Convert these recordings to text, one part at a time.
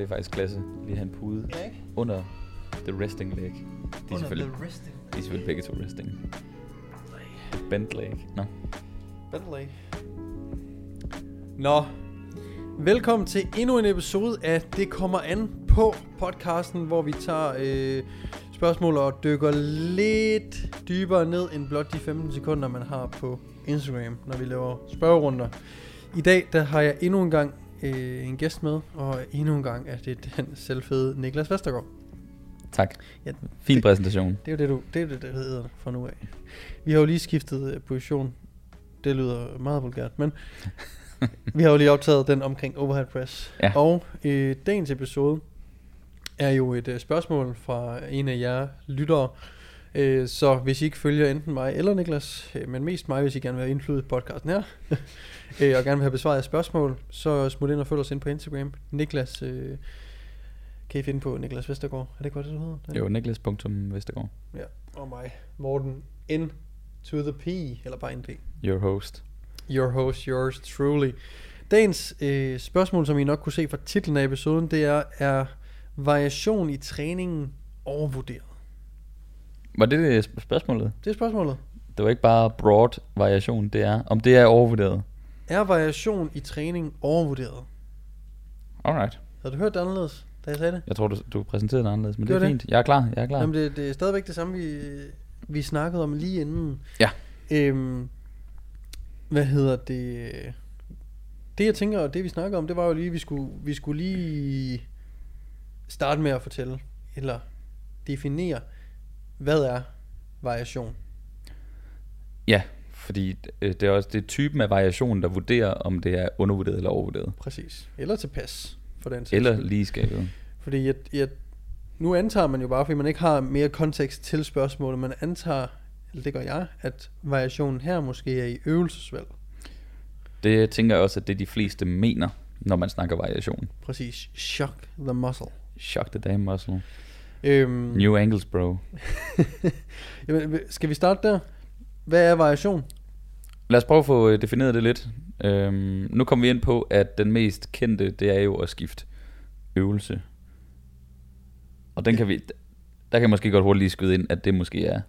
her det er faktisk klasse. Lige have en pude Ja, ikke? under the resting leg. De er Under selvfølgelig, the resting. de er selvfølgelig begge to resting. Nej. Bent leg. Nå. Bentley. Nå. Velkommen til endnu en episode af Det kommer an på podcasten, hvor vi tager øh, spørgsmål og dykker lidt dybere ned end blot de 15 sekunder, man har på Instagram, når vi laver spørgerunder. I dag der har jeg endnu en gang øh, en gæst med, og endnu en gang er det den selvfede Niklas Vestergaard. Tak. Ja, Fin det- præsentation. Det er jo det, du, det, er det, det hedder fra nu af. Vi har jo lige skiftet øh, position. Det lyder meget vulgært, men vi har jo lige optaget den omkring overhead press. Ja. Og øh, dagens episode er jo et øh, spørgsmål fra en af jer lyttere. Øh, så hvis I ikke følger enten mig eller Niklas, øh, men mest mig, hvis I gerne vil have indflydelse på podcasten her, øh, og gerne vil have besvaret jeres spørgsmål, så smut ind og følg os ind på Instagram. Niklas, øh, kan I finde på Niklas Vestergaard. Er det godt, det du hedder? Jo, Niklas.Vestergaard. Ja, og mig. Morten N to the P, eller bare en P. Your host. Your host, yours truly. Dagens øh, spørgsmål, som I nok kunne se fra titlen af episoden, det er, er variation i træningen overvurderet? Var det det sp- spørgsmålet? Det er spørgsmålet. Det var ikke bare broad variation, det er, om det er overvurderet. Er variation i træning overvurderet? Alright. Har du hørt det anderledes, da jeg sagde det? Jeg tror, du, du præsenterede det anderledes, men Det det, er det. fint. Jeg er klar, jeg er klar. Jamen, det, det er stadigvæk det samme, vi, vi snakkede om lige inden. Ja. Øhm, hvad hedder det? Det jeg tænker, og det vi snakker om, det var jo lige, vi skulle, vi skulle lige starte med at fortælle, eller definere, hvad er variation? Ja, fordi øh, det er også det er typen af variation, der vurderer, om det er undervurderet eller overvurderet. Præcis. Eller tilpas, for den sags Eller skyld. lige skabet. Fordi jeg, jeg, nu antager man jo bare, fordi man ikke har mere kontekst til spørgsmålet, man antager, eller det gør jeg, at variationen her måske er i øvelsesvalg. Det tænker jeg også, at det de fleste mener, når man snakker variation. Præcis. Shock the muscle. Shock the damn muscle. Øhm, New angles, bro. jamen, skal vi starte der? Hvad er variation? Lad os prøve at få øh, defineret det lidt. Øhm, nu kommer vi ind på, at den mest kendte, det er jo at skifte øvelse. Og den kan vi, der kan jeg måske godt hurtigt lige skyde ind, at det måske er,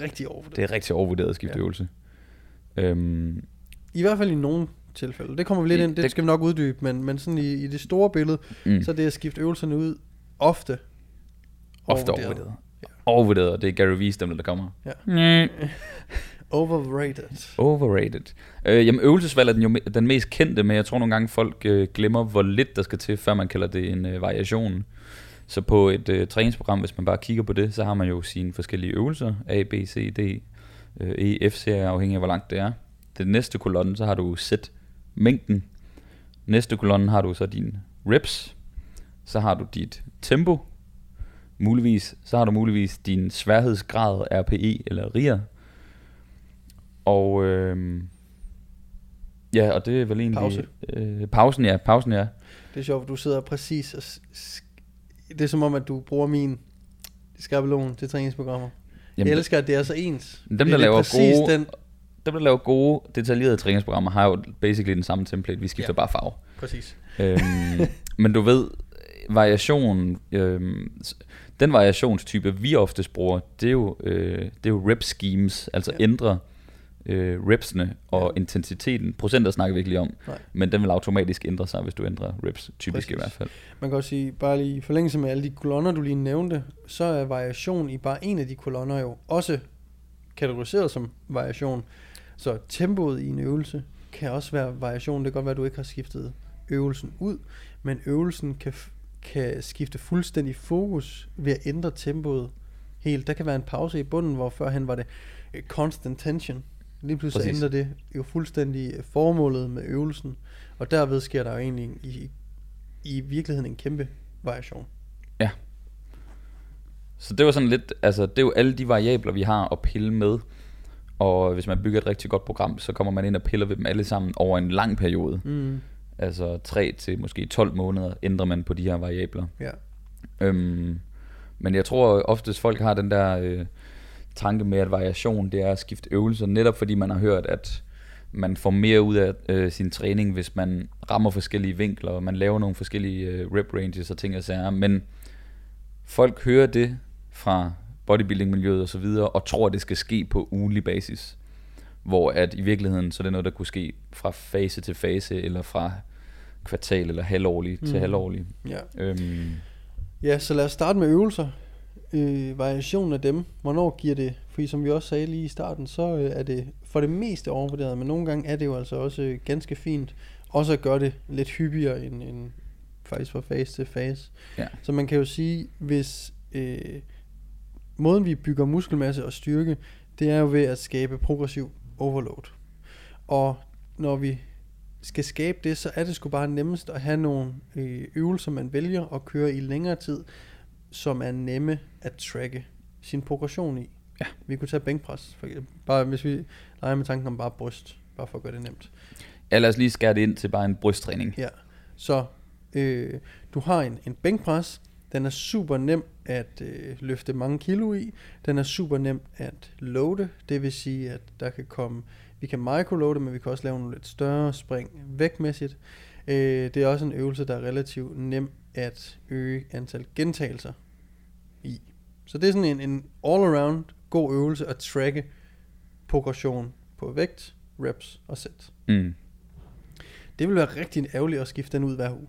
Rigtig overvurderet. det er rigtig overvurderet at skifte Ja. øvelse. Øhm, I hvert fald i nogle tilfælde. Det kommer vi lidt I- ind, det, det- skal vi nok uddybe, men, men sådan i, i det store billede, mm, så er det at skifte øvelserne ud ofte ofte overvurderet. Overvurderet, og det er Gary Vee stemme, der kommer. Ja. Mm. Overrated. Overrated. Øh, jamen øvelsesvalg er den jo me- den mest kendte, men jeg tror nogle gange folk øh, glemmer, hvor lidt der skal til, før man kalder det en øh, variation. Så på et øh, træningsprogram, hvis man bare kigger på det, så har man jo sine forskellige øvelser, A, B, C, D, øh, E, F, serie afhængig af hvor langt det er. Den næste kolonne, så har du sæt mængden. Næste kolonne har du så din reps. Så har du dit tempo. Muligvis, så har du muligvis din sværhedsgrad, RPE eller RIA. Og øh, ja, og det er vel egentlig... Pause. Øh, pausen, ja. Pausen, ja. Det er sjovt, du sidder præcis og... Det er som om, at du bruger min skabelon til træningsprogrammer. Jamen, jeg elsker, at det er så ens. Dem, der det er laver gode- Den, dem, der laver gode, detaljerede træningsprogrammer, har jo basically den samme template. Vi skifter Ja. bare farve. præcis. øhm, men du ved, variation, øhm, den variationstype, vi oftest bruger, det er jo, øh, det er jo rep schemes, altså Ja. ændre øh, repsene og Ja. intensiteten. Procenter snakker vi ikke lige om, Nej. men den vil automatisk ændre sig, hvis du ændrer reps, typisk Præcis. i hvert fald. Man kan også sige, bare lige i forlængelse med alle de kolonner, du lige nævnte, så er variation i bare en af de kolonner jo også kategoriseret som variation. Så tempoet i en øvelse kan også være variation. Det kan godt være, at du ikke har skiftet øvelsen ud, men øvelsen kan, kan skifte fuldstændig fokus ved at ændre tempoet helt. Der kan være en pause i bunden, hvor førhen var det øh, constant tension. Lige pludselig Præcis. ændrer det jo fuldstændig øh, formålet med øvelsen, og derved sker der jo egentlig i, i virkeligheden en kæmpe variation. Så det var sådan lidt, altså det er jo alle de variabler, vi har at pille med. Og hvis man bygger et rigtig godt program, så kommer man ind og piller ved dem alle sammen over en lang periode. Mm. Altså 3 til måske 12 måneder ændrer man på de her variabler. Ja. Øhm, men jeg tror oftest folk har den der øh, tanke med, at variation det er at skifte øvelser, netop fordi man har hørt, at man får mere ud af øh, sin træning, hvis man rammer forskellige vinkler, og man laver nogle forskellige øh, rep ranges og ting og sager. Men folk hører det fra bodybuilding-miljøet og så videre, og tror, at det skal ske på ugenlig basis. Hvor at i virkeligheden, så er det noget, der kunne ske fra fase til fase, eller fra kvartal eller halvårlig mm. til halvårlig. Ja. Øhm, ja, så lad os starte med øvelser. Øh, variationen af dem. Hvornår giver det? Fordi som vi også sagde lige i starten, så øh, er det for det meste overvurderet, men nogle gange er det jo altså også øh, ganske fint. Også at gøre det lidt hyppigere end, end faktisk fra fase til fase. Ja. Så man kan jo sige, hvis øh, måden vi bygger muskelmasse og styrke, det er jo ved at skabe progressiv overload. Og når vi skal skabe det, så er det sgu bare nemmest at have nogle øh, øvelser, man vælger at køre i længere tid, som er nemme at tracke sin progression i. Ja. Vi kunne tage bænkpres, for eksempel. bare hvis vi leger med tanken om bare bryst, bare for at gøre det nemt. ja, lad os lige skære det ind til bare en brysttræning. Ja, så øh, du har en, en bænkpres, den er super nem at øh, løfte mange kilo i, den er super nem at loade, det vil sige, at der kan komme, vi kan microloade, men vi kan også lave nogle lidt større spring vægtmæssigt. Øh, det er også en øvelse, der er relativt nem at øge antal gentagelser i. Så det er sådan en, en all-around god øvelse at tracke progression på vægt, reps og sæt. Mm. Det vil være rigtig ærgerligt at skifte den ud hver uge.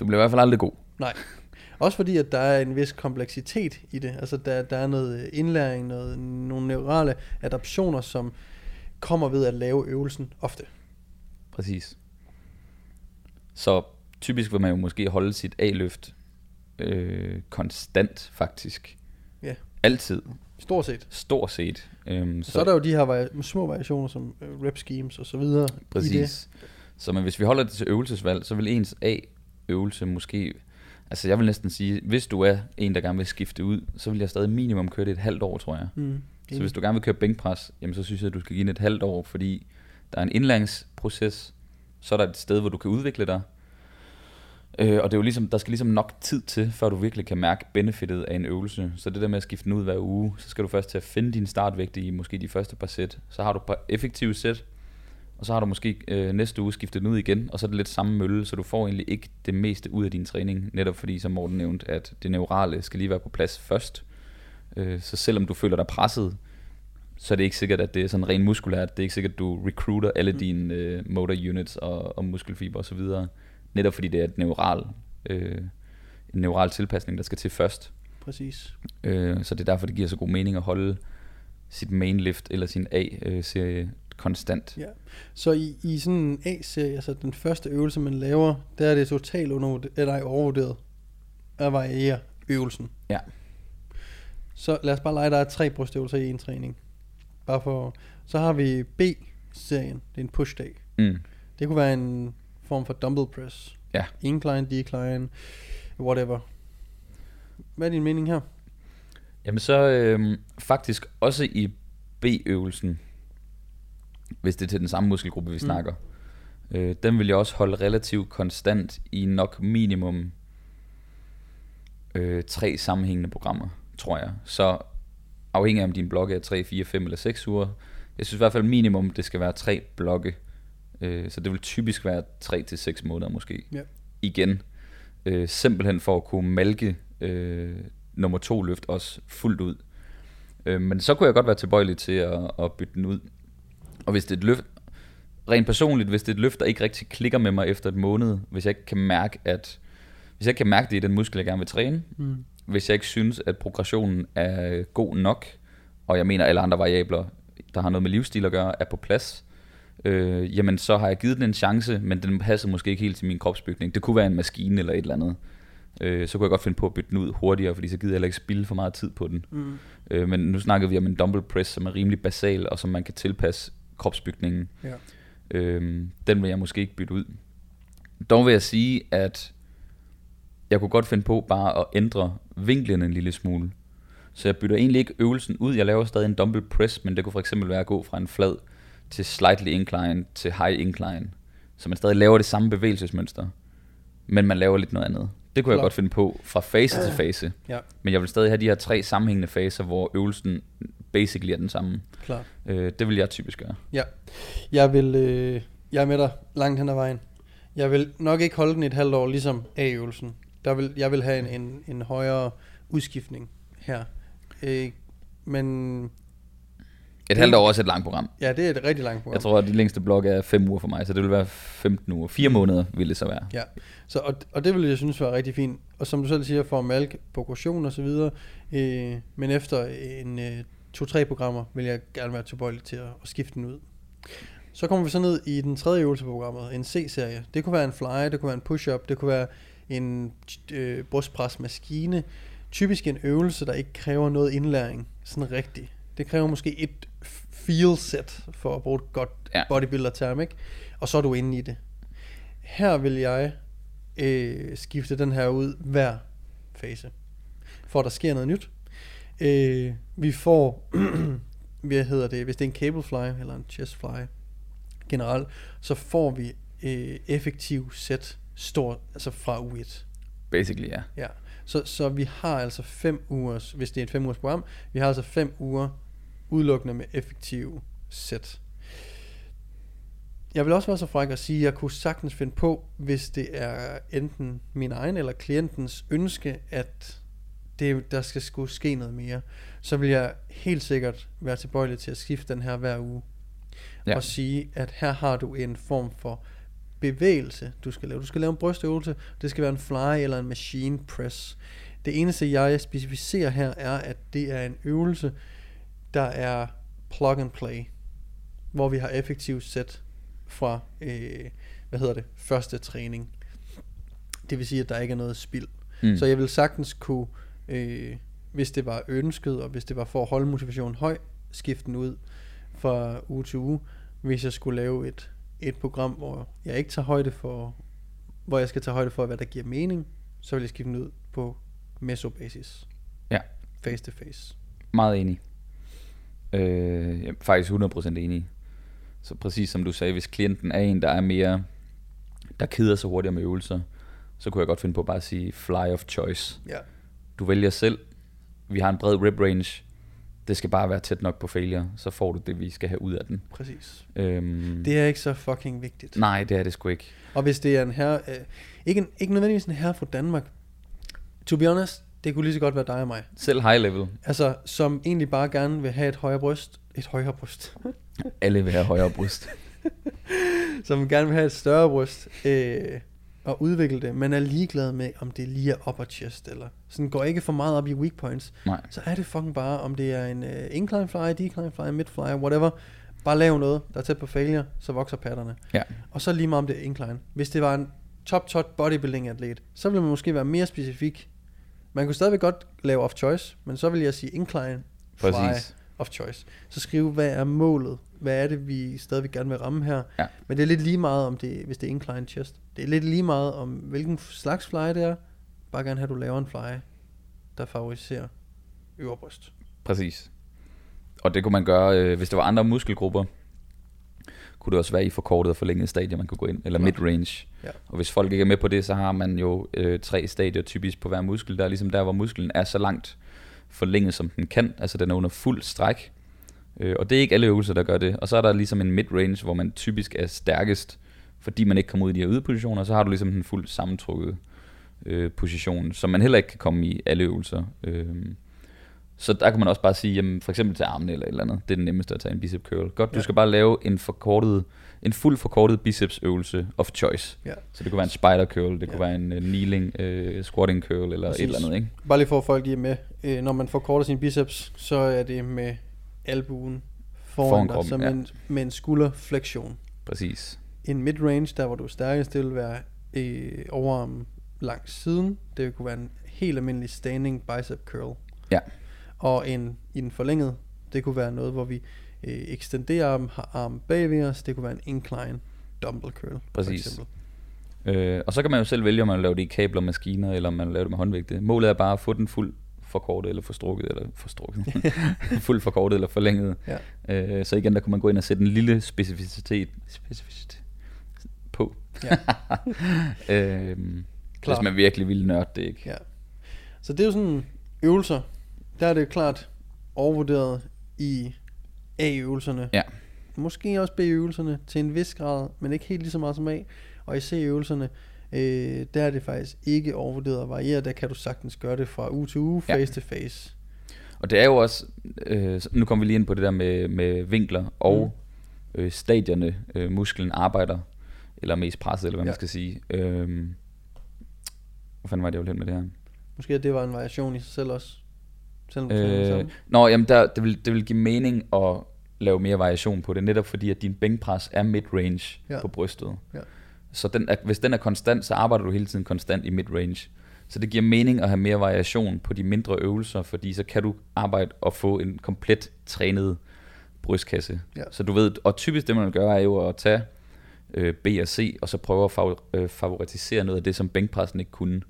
Du bliver i hvert fald aldrig god. Nej. Også fordi, at der er en vis kompleksitet i det. Altså, der, der er noget indlæring, noget, nogle neurale adaptioner, som kommer ved at lave øvelsen ofte. Præcis. Så typisk vil man jo måske holde sit A-løft øh, konstant, faktisk. Ja. Altid. Stort set. Stort set. Øhm, Så, så er der jo de her små variationer, som øh, rep schemes og så videre. Præcis. Så men hvis vi holder det til øvelsesvalg, så vil ens A-øvelse måske... Altså jeg vil næsten sige, hvis du er en, der gerne vil skifte ud, så vil jeg stadig minimum køre det et halvt år, tror jeg. Mm. Så hvis du gerne vil køre bænkpres, jamen så synes jeg, at du skal give den et halvt år, fordi der er en indlæringsproces, så er der et sted, hvor du kan udvikle dig. Øh, og det er jo ligesom, der skal ligesom nok tid til, før du virkelig kan mærke benefitet af en øvelse. Så det der med at skifte den ud hver uge, så skal du først til at finde din startvægt i måske de første par sæt. Så har du et par effektive sæt, og så har du måske øh, næste uge skiftet den ud igen, og så er det lidt samme mølle, så du får egentlig ikke det meste ud af din træning, netop fordi, som Morten nævnte, at det neurale skal lige være på plads først. Øh, så selvom du føler dig presset, så er det ikke sikkert, at det er sådan rent muskulært. Det er ikke sikkert, at du recruiter alle Mm. dine øh, motor units og, og muskelfiber osv. Netop fordi det er et neural, øh, en neural tilpasning, der skal til først. Præcis. Øh, så det er derfor, det giver så god mening at holde sit main lift eller sin A-serie konstant. Ja. Så i, i sådan en A-serie, altså den første øvelse, man laver, der er det totalt undervurderet, eller overvurderet at variere øvelsen. Ja. Så lad os bare lege, der er tre brystøvelser i en træning. Bare for, så har vi B-serien, det er en push day. Mm. Det kunne være en form for dumbbell press. Ja. Incline, decline, whatever. Hvad er din mening her? Jamen så øh, faktisk også i B-øvelsen, hvis det er til den samme muskelgruppe, vi Mm. mm. snakker, øh, den vil jeg også holde relativt konstant i nok minimum øh, tre sammenhængende programmer, tror jeg. Så afhængig af om din blok er 3, 4, 5 eller 6 uger, jeg synes i hvert fald minimum, det skal være tre blokke. Øh, så det vil typisk være 3 til 6 måneder måske. Ja. Igen. Øh, simpelthen for at kunne malke øh, nummer to løft også fuldt ud. Øh, men så kunne jeg godt være tilbøjelig til at, at bytte den ud. Og hvis det er et løft, rent personligt, hvis det er et løft, der ikke rigtig klikker med mig efter et måned, hvis jeg ikke kan mærke, at hvis jeg ikke kan mærke det i den muskel, jeg gerne vil træne, Mm. hvis jeg ikke synes, at progressionen er god nok, og jeg mener, at alle andre variabler, der har noget med livsstil at gøre, er på plads, øh, jamen så har jeg givet den en chance, men den passer måske ikke helt til min kropsbygning. Det kunne være en maskine eller et eller andet. Øh, så kunne jeg godt finde på at bytte den ud hurtigere, fordi så gider jeg heller ikke spilde for meget tid på den. Mm. Øh, men nu snakkede vi om en dumbbell press, som er rimelig basal, og som man kan tilpasse kropsbygningen. Ja. Øh, den vil jeg måske ikke bytte ud. Dog vil jeg sige, at jeg kunne godt finde på bare at ændre vinklen en lille smule. Så jeg bytter egentlig ikke øvelsen ud. Jeg laver stadig en dumbbell press, men det kunne for eksempel være at gå fra en flad til slightly incline til high incline. Så man stadig laver det samme bevægelsesmønster, men man laver lidt noget andet. Det kunne jeg Klart. godt finde på fra fase til fase. Ja. Men jeg vil stadig have de her tre sammenhængende faser, hvor øvelsen basically er den samme. Klar. Øh, det vil jeg typisk gøre. Jeg vil, øh, jeg er med dig langt hen ad vejen. Jeg vil nok ikke holde den et halvt år, ligesom A-øvelsen. Der vil, jeg vil have en, en, en højere udskiftning her. Øh, men Et halvt år er også et langt program. ja, det er et rigtig langt program. Jeg tror, at de længste blok er 5 uger for mig, så det vil være 15 uger. 4 måneder vil det så være. Ja, så, og, og det vil jeg synes var rigtig fint. Og som du selv siger, for malk, progression og så videre. Øh, men efter en øh, to-tre programmer vil jeg gerne være tilbøjelig til at, at skifte den ud. Så kommer vi så ned i den tredje øvelse på programmet, en C-serie. Det kunne være en fly, det kunne være en push-up, det kunne være en øh, brystpresmaskine. Typisk en øvelse, der ikke kræver noget indlæring, sådan rigtigt. Det kræver måske et feel set, for at bruge et godt Ja. bodybuilder-term, ikke? Og så er du inde i det. Her vil jeg øh, skifte den her ud hver fase, for at der sker noget nyt. Øh, vi får, hvad hedder det, hvis det er en cable fly eller en chest fly generelt, så får vi øh, effektiv sæt stor, altså fra u 1. Basically, ja. Ja. Så, så vi har altså fem ugers, hvis det er et fem ugers program, vi har altså fem uger udelukkende med effektiv sæt. Jeg vil også være så fræk at sige, at jeg kunne sagtens finde på, hvis det er enten min egen eller klientens ønske, at det, der skal skulle ske noget mere, så vil jeg helt sikkert være tilbøjelig til at skifte den her hver uge. Ja. Og sige, at her har du en form for bevægelse, du skal lave. Du skal lave en brystøvelse, det skal være en fly eller en machine press. Det eneste, jeg specificerer her, er, at det er en øvelse, der er plug and play, hvor vi har effektivt sæt fra, øh, hvad hedder det, første træning. Det vil sige, at der ikke er noget spild. Mm. Så jeg vil sagtens kunne, øh, hvis det var ønsket, og hvis det var for at holde motivationen høj, skifte den ud fra uge til uge. Hvis jeg skulle lave et, et program, hvor jeg ikke tager højde for, hvor jeg skal tage højde for, hvad der giver mening, så vil jeg skifte den ud på mesobasis. Ja. Face to face. Meget enig. Øh, jeg er faktisk 100% enig. Så præcis som du sagde, hvis klienten er en, der er mere, der keder sig hurtigere med øvelser, så kunne jeg godt finde på bare at sige fly of choice. Ja. Du vælger selv. Vi har en bred rib range. Det skal bare være tæt nok på failure, så får du det, vi skal have ud af den. Præcis. Øhm, Det er ikke så fucking vigtigt. Nej, det er det sgu ikke. Og hvis det er en her, øh, ikke, en, ikke nødvendigvis en her fra Danmark, to be honest, det kunne lige så godt være dig og mig. Selv high level. Altså, som egentlig bare gerne vil have et højere bryst, et højere bryst, Alle vil have højere bryst. som gerne vil have et større bryst, øh, og udvikle det, men er ligeglad med, om det lige er upper chest, eller sådan går ikke for meget op i weak points, Nej. så er det fucking bare, om det er en uh, incline fly, decline fly, mid fly, whatever, bare lav noget, der er tæt på failure, så vokser patterne. Ja. Og så lige meget om det er incline. Hvis det var en top top bodybuilding atlet, så ville man måske være mere specifik. Man kunne stadigvæk godt lave off choice, men så vil jeg sige incline fly Præcis. of choice. Så skrive, hvad er målet? Hvad er det, vi stadigvæk gerne vil ramme her? Ja. Men det er lidt lige meget, om det, hvis det er incline chest. Det er lidt lige meget, om hvilken slags fly det er. Bare gerne have, at du laver en fly, der favoriserer øvre bryst. Præcis. Og det kunne man gøre, øh, hvis der var andre muskelgrupper, kunne det også være i forkortet og forlænget stadier, man kunne gå ind, eller Klart. mid-range. Ja. Og hvis folk ikke er med på det, så har man jo øh, tre stadier typisk på hver muskel. Der er ligesom der, hvor musklen er så langt forlænget, som den kan. Altså den er under fuld stræk. Øh, og det er ikke alle øvelser, der gør det. Og så er der ligesom en mid-range, hvor man typisk er stærkest, fordi man ikke kommer ud i de her yderpositioner. Så har du ligesom den fuldt sammentrukket øh, position, som man heller ikke kan komme i alle øvelser. Øh, så der kan man også bare sige, jamen, for eksempel til armene eller et eller andet, det er den nemmeste at tage en bicep curl. Godt, du Ja. skal bare lave en forkortet, en fuld forkortet biceps øvelse of choice. Ja. Så det kunne være en spider curl, det Ja. kunne være en uh, kneeling, uh, squatting curl eller Præcis. et eller andet, ikke? Bare lige for at folk er med. Øh, når man forkorter sin biceps, så er det med albuen foran, Foran dig, kroppen, som ja. en, med en skulderflektion. Præcis. En midrange, der hvor du er stærkest, det vil være øh, overarmen langs siden. Det kunne være en helt almindelig standing bicep curl. Ja. Og en i den forlængede, det kunne være noget, hvor vi øh, ekstenderer armen, har armen bagved os. Det kunne være en incline dumbbell curl. Præcis. For eksempel. Øh, og så kan man jo selv vælge, om man vil lave det i kabler, maskiner, eller om man vil lave det med håndvægte. Målet er bare at få den fuld forkortet, eller forstrukket, eller forstrukket. fuld forkortet, eller forlænget. Ja. Øh, så igen, der kunne man gå ind og sætte en lille specificitet, specificitet på. Ja. øhm, Klar. hvis man virkelig ville nørde det, ikke? Ja. Så det er jo sådan øvelser. Der er det klart overvurderet i A-øvelserne. Ja. Måske også B-øvelserne til en vis grad, men ikke helt lige så meget som A. Og i C-øvelserne, øh, der er det faktisk ikke overvurderet at variere. Der kan du sagtens gøre det fra uge til uge, Ja. face to face. Og det er jo også, øh, nu kommer vi lige ind på det der med, med vinkler og mm. øh, stadierne, øh, musklen arbejder, eller er mest presset, eller hvad ja. Ja. man skal sige. Øh, hvor fanden var det, jeg ville med det her? Måske at det var en variation i sig selv også. Selvom Øh, nå, jamen der, det, vil, det vil give mening at lave mere variation på det, netop fordi at din bænkpres er mid-range ja. Ja. på brystet. Ja. Så den er, hvis den er konstant, så arbejder du hele tiden konstant i mid-range. Så det giver mening at have mere variation på de mindre øvelser, fordi så kan du arbejde og få en komplet trænet brystkasse. Ja. Så du ved, og typisk det man gøre er jo at tage øh, B og C, og så prøve at øh, favoritisere noget af det, som bænkpressen ikke kunne.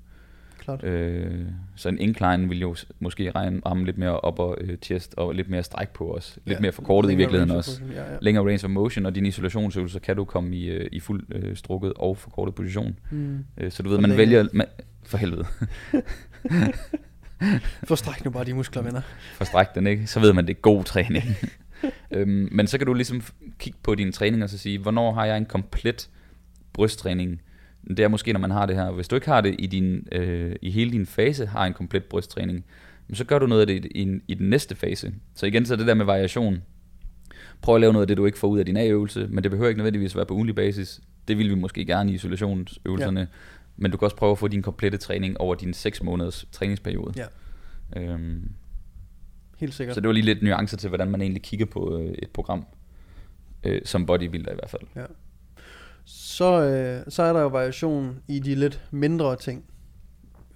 Klart. Øh, så en incline vil jo måske regne, ramme lidt mere op og øh, chest, og lidt mere stræk på os. Lidt Ja, mere forkortet i virkeligheden også. motion, Ja, ja. Længere range of motion, og dine isolationsøvelser kan du komme i, øh, i fuld øh, strukket og forkortet position. Mm. Øh, så du ved, For man længe. vælger... Man, for helvede. Forstræk nu bare de muskler, venner. Forstræk den, ikke? Så ved man, det er god træning. øhm, men så kan du ligesom kigge på din træning og så sige, hvornår har jeg en komplet brysttræning? Det er måske, når man har det her. Hvis du ikke har det i, din, øh, i hele din fase, har en komplet brysttræning, men så gør du noget af det i, i, i den næste fase. Så igen, så det der med variation. Prøv at lave noget af det, du ikke får ud af din A-øvelse, men det behøver ikke nødvendigvis være på ugenlig basis. Det vil vi måske gerne i isolationsøvelserne. Ja. Men du kan også prøve at få din komplette træning over din 6 måneders træningsperiode. Ja. Øhm, Helt sikkert. så det var lige lidt nuancer til, hvordan man egentlig kigger på øh, et program. Øh, som bodybuilder i hvert fald. Ja. Så, øh, så er der jo variation i de lidt mindre ting.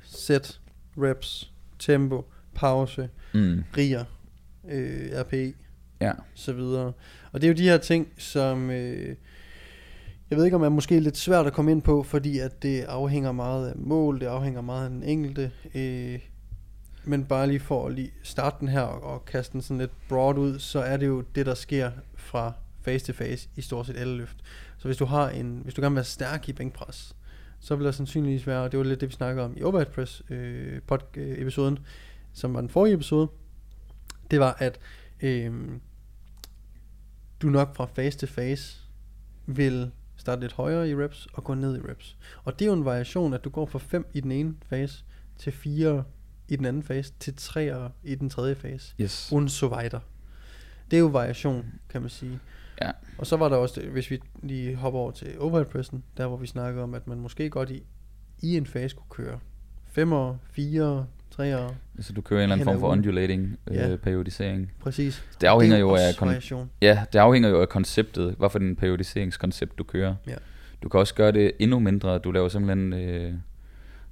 Sæt, reps, tempo, pause, Mm. riger, øh, RPE, Ja. så videre. Og det er jo de her ting, som øh, jeg ved ikke om er måske lidt svært at komme ind på, fordi at det afhænger meget af mål, det afhænger meget af den enkelte. Øh, men bare lige for at lige starte den her og, og kaste den sådan lidt broad ud, så er det jo det, der sker fra face to face i stort set alle løft. Så hvis du har en, hvis du gerne vil være stærk i bænkpres, så vil der sandsynligvis være, og det var lidt det, vi snakkede om i overhead press øh, pod, øh, episoden, som var den forrige episode, det var, at øh, du nok fra face to face vil starte lidt højere i reps og gå ned i reps. Og det er jo en variation, at du går fra 5 i den ene fase til 4 i den anden fase til 3 i den tredje fase. Yes. Und so weiter. Det er jo variation, kan man sige. Ja. Og så var der også, det, hvis vi lige hopper over til overhead pressen, der hvor vi snakker om, at man måske godt i, i en fase kunne køre 5'er, 4'er, 3'er, Så du kører en eller anden form for undulating øh, Ja. periodisering. præcis. Det afhænger er jo af kon-. Ja, det afhænger jo af konceptet, hvad for en periodiseringskoncept du kører. Ja. Du kan også gøre det endnu mindre. Du laver simpelthen øh,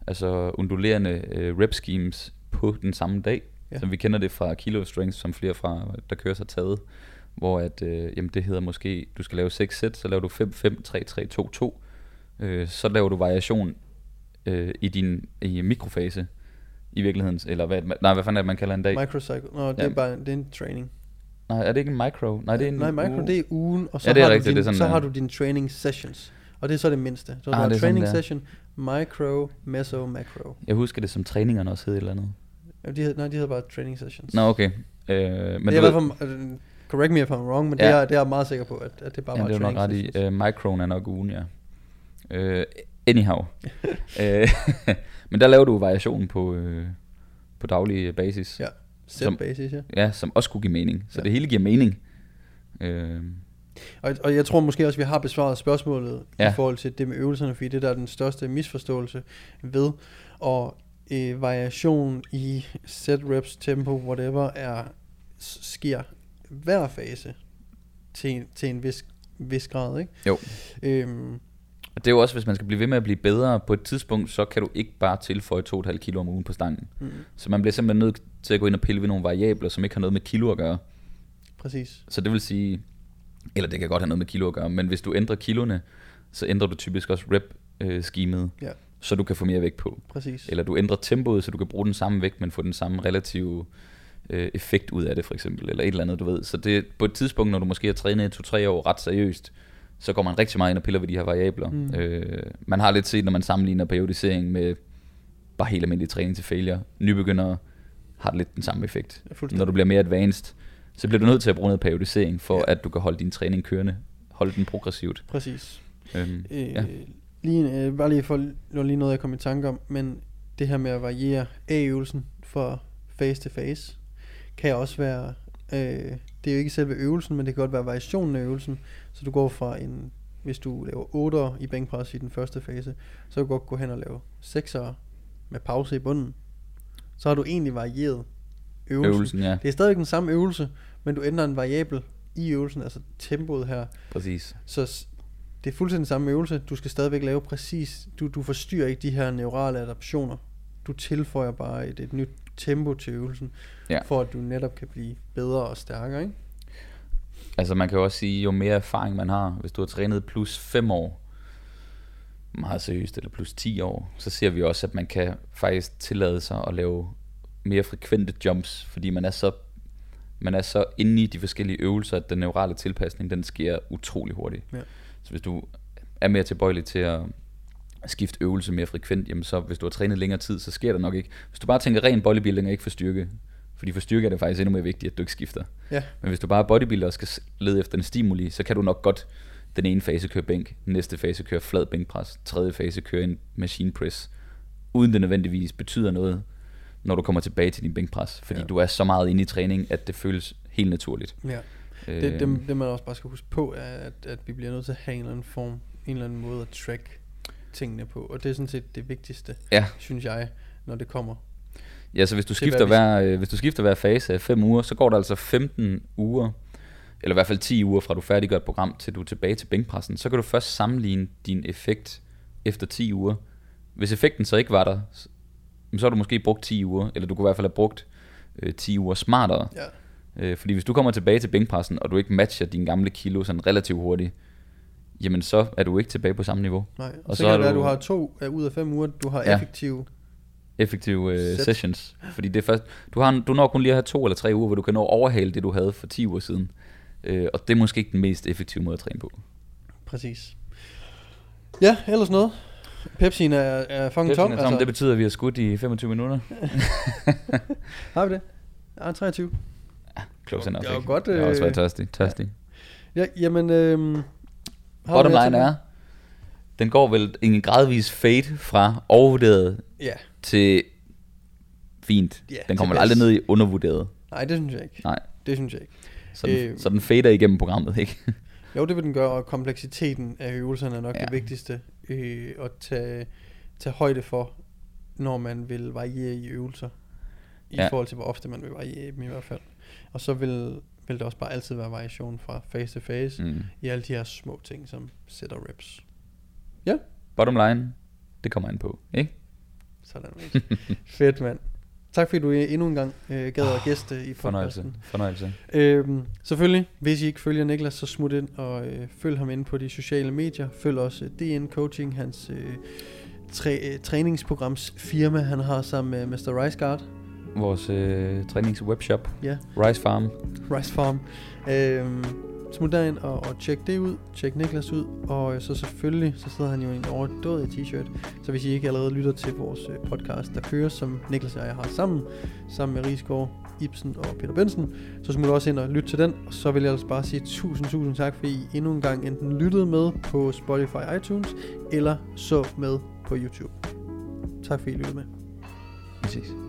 altså undulerende øh, rep schemes på den samme dag. Ja. Som vi kender det fra Kilo Strength, som flere fra, der kører sig taget. Hvor at, øh, jamen det hedder måske, du skal lave 6 sæt, så laver du 5, 5, 3, 3, 2, 2. Øh, så laver du variation øh, i din i mikrofase i virkeligheden, eller hvad, nej, hvad fanden er det, man kalder en dag? Microcycle. Nå, det Ja. er bare det er en training. nej, er det ikke en micro? Nej, det er en Nej, micro, uge. det er ugen, og så, Ja, det er har, rigtigt, du din, det er sådan, så har du dine training sessions. Og det er så det mindste. Så du Ah, har er sådan, training er. session, micro, meso, macro. Jeg husker det som træningerne også hed et eller andet. Ja, de hed, nej, de hedder bare training sessions. Nå, okay. Øh, men det er du i hvert fald, uh, correct me if I'm wrong, men ja. det, er, det er jeg meget sikker på, at, at det bare Ja, var det er nok ret i. Uh, micron er nok ugen, ja. Uh, anyhow. uh, men der laver du variationen på, uh, på daglig basis. Ja. Set basis, ja. ja. som også kunne give mening. Så Ja. det hele giver mening. Uh, Og, og jeg tror måske også, at vi har besvaret spørgsmålet ja. I forhold til det med øvelserne, fordi det der er den største misforståelse ved, og øh, variation i set reps, tempo, whatever, er, sker hver fase til, en- til en vis, vis grad, ikke? Jo. Øhm, og det er jo også, hvis man skal blive ved med at blive bedre på et tidspunkt, så kan du ikke bare tilføje 2,5 kilo om ugen på stangen. mm, Så man bliver simpelthen nødt til at gå ind og pille ved nogle variabler, som ikke har noget med kilo at gøre. præcis. Så det vil sige, eller det kan godt have noget med kilo at gøre, men hvis du ændrer kiloene, så ændrer du typisk også rep-schemet, Ja. så du kan få mere vægt på. Præcis. Eller du ændrer tempoet, så du kan bruge den samme vægt, men få den samme relative øh, effekt ud af det, for eksempel. Eller et eller andet, du ved. Så det på et tidspunkt, når du måske har trænet i to-tre år ret seriøst, så går man rigtig meget ind og piller ved de her variabler. Mm. Øh, man har lidt set, når man sammenligner periodisering med bare helt almindelig træning til failure. Nybegyndere har det lidt den samme effekt. Ja. Når du bliver mere advanced, Så bliver du nødt til at bruge noget periodisering, for Ja. at du kan holde din træning kørende. Holde den progressivt. Præcis. Øhm, Øh, ja. lige, øh, bare lige for det lige noget, jeg kom i tanke om, men det her med at variere A-øvelsen fra phase til phase, kan også være, øh, det er jo ikke selve øvelsen, men det kan godt være variationen af øvelsen, så du går fra en, hvis du laver 8 i bænkpres i den første fase, så kan du godt gå hen og lave 6'ere med pause i bunden. Så har du egentlig varieret øvelsen. Øvelsen, ja. Det er stadigvæk den samme øvelse, men du ændrer en variabel i øvelsen, altså tempoet her, Præcis. så det er fuldstændig samme øvelse. Du skal stadigvæk lave præcis... Du, du forstyrrer ikke de her neurale adaptioner. Du tilføjer bare et, et nyt tempo til øvelsen, Ja. for at du netop kan blive bedre og stærkere, ikke? Altså man kan jo også sige, jo mere erfaring man har, hvis du har trænet plus 5 år, meget seriøst, eller plus 10 år, så ser vi også, at man kan faktisk tillade sig at lave mere frekvente jumps, fordi man er så, man er så inde i de forskellige øvelser, at den neurale tilpasning, den sker utrolig hurtigt. Ja. Så hvis du er mere tilbøjelig til at skifte øvelse mere frekvent, jamen så hvis du har trænet længere tid, så sker der nok ikke. Hvis du bare tænker ren bodybuilding og ikke for styrke, fordi for styrke er det faktisk endnu mere vigtigt, at du ikke skifter. Ja. Men hvis du bare er bodybuilder og skal lede efter en stimuli, så kan du nok godt den ene fase køre bænk, næste fase køre flad bænkpres, tredje fase køre en machine press, uden det nødvendigvis betyder noget, når du kommer tilbage til din bænkpres, fordi Ja. du er så meget inde i træning, at det føles helt naturligt. Ja. Øh, Det, det, det man også bare skal huske på, er, at, at vi bliver nødt til at have en eller anden form, en eller anden måde at track tingene på. Og det er sådan set det vigtigste, Ja, synes jeg, når det kommer. ja, så hvis du er, skifter hver, øh, hvis du skifter hver fase af 5 uger, så går der altså 15 uger, eller i hvert fald 10 uger fra du færdiggør et program, til du er tilbage til bænkpressen. Så kan du først sammenligne din effekt efter 10 uger. Hvis effekten så ikke var der, så har du måske brugt 10 uger, eller du kunne i hvert fald have brugt øh, 10 uger smartere. Ja. Øh, fordi hvis du kommer tilbage til bænkpressen, og du ikke matcher dine gamle kilo sådan relativt hurtigt, jamen så er du ikke tilbage på samme niveau. Nej. Og, så, så kan det være, at du- har to af ud af fem uger, du har Ja. effektiv. Effektive øh, Sæt. sessions. Fordi det er først, du, har, du når kun lige at have to eller tre uger, hvor du kan nå at overhale det, du havde for 10 uger siden. Øh, og det er måske ikke den mest effektive måde at træne på. Præcis. Ja, ellers noget. Pepsi'en er, er fucking tom. Altså, det betyder, at vi har skudt i 25 minutter. har vi det? Ja, 23. Close enough, Jeg var godt, Jeg har også øh, været tørstig. tørstig. Ja, jamen... Øhm, har du Bottom line er, den går vel en gradvis fade fra overvurderet? Ja. til fint. Ja, den kommer aldrig ned i undervurderet. Nej, det synes jeg ikke. Nej, Det synes jeg ikke. så den, Øh. så den fader igennem programmet, ikke? Jo, det vil den gøre, og kompleksiteten af øvelserne er nok ja. Det vigtigste øh, at tage, tage højde for, når man vil variere i øvelser. I. Ja. forhold til, hvor ofte man vil variere i dem i hvert fald. Og så vil, vil der også bare altid være variation fra phase til phase mm. I alle de her små ting, som sætter reps. Bottom line, det kommer an på, ikke? Sådan, ikke? Fedt, mand. Tak fordi du endnu en gang øh, gad at gæste i Fornøjelse. podcasten. Fornøjelse. Øhm, selvfølgelig, hvis I ikke følger Niklas, så smut ind og øh, følg ham ind på de sociale medier. Følg også øh, DN Coaching, hans øh, træ, øh, træningsprograms firma, han har sammen med Mr. Rice Guard. Vores øh, træningswebshop, Ja, Rice Farm. Rice Farm. Øhm, smut derind og, og tjek det ud. Tjek Niklas ud. Og øh, så selvfølgelig, så sidder han jo i en overdådig t-shirt. Så hvis I ikke allerede lytter til vores øh, podcast, der kører, som Niklas og jeg har sammen, sammen med Rigsgaard, Ibsen og Peter Benson, så smut også ind og lyt til den. Og så vil jeg ellers bare sige tusind, tusind tak, fordi I endnu en gang enten lyttede med på Spotify iTunes, eller så med på YouTube. Tak fordi I lyttede med. Præcis.